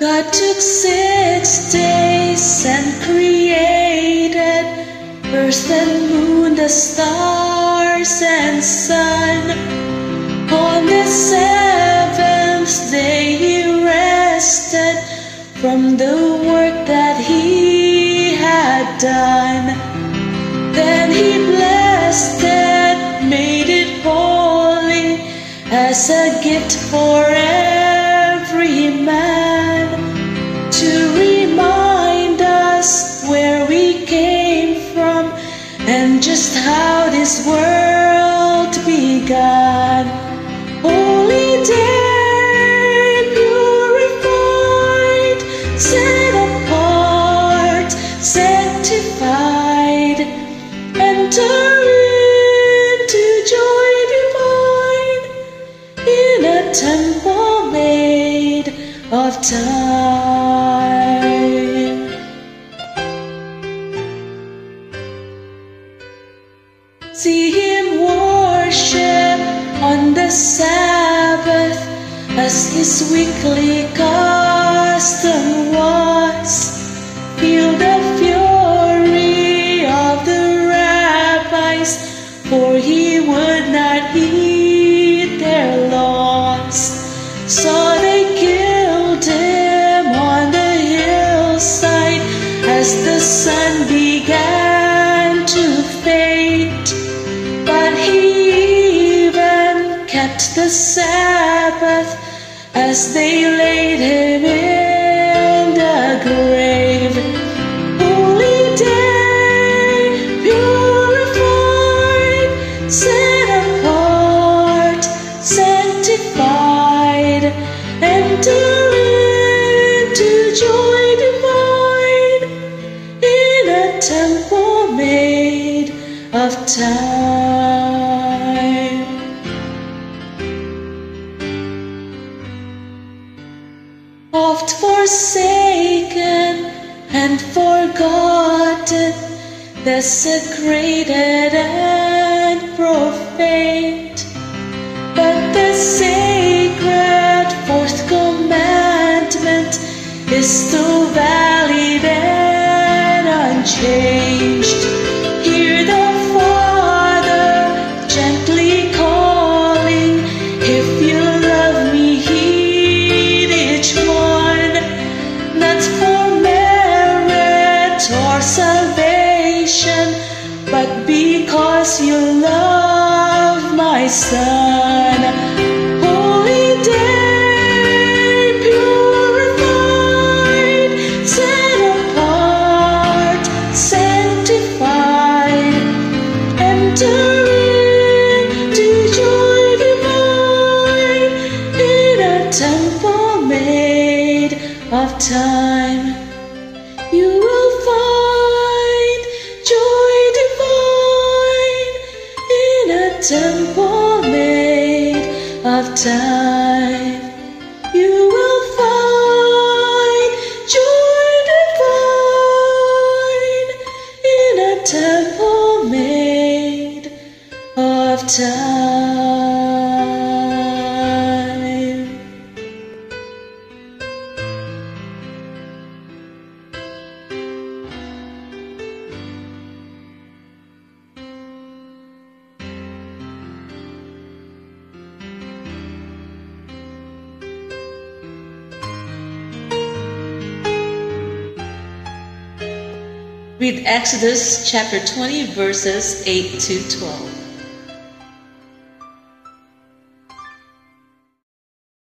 God took six days and created earth and moon, the stars and sun. On the seventh day he rested from the work that he had done. Then he blessed it, made it holy as a gift for sanctified, enter into joy divine in a temple made of time. See him worship on the Sabbath as his weekly custom he would not heed their laws. So they killed him on the hillside as the sun began to fade. But he even kept the Sabbath as they laid him in sanctified, enter into joy divine in a temple made of time. Oft forsaken and forgotten, desecrated valid and unchanged. Hear the Father gently calling, if you love me, heed each one, not for merit or salvation, but because you love my Son. Of time. You will find joy divine in a temple made of time. You will find joy divine in a temple made of time. Read Exodus chapter 20, verses 8 to 12.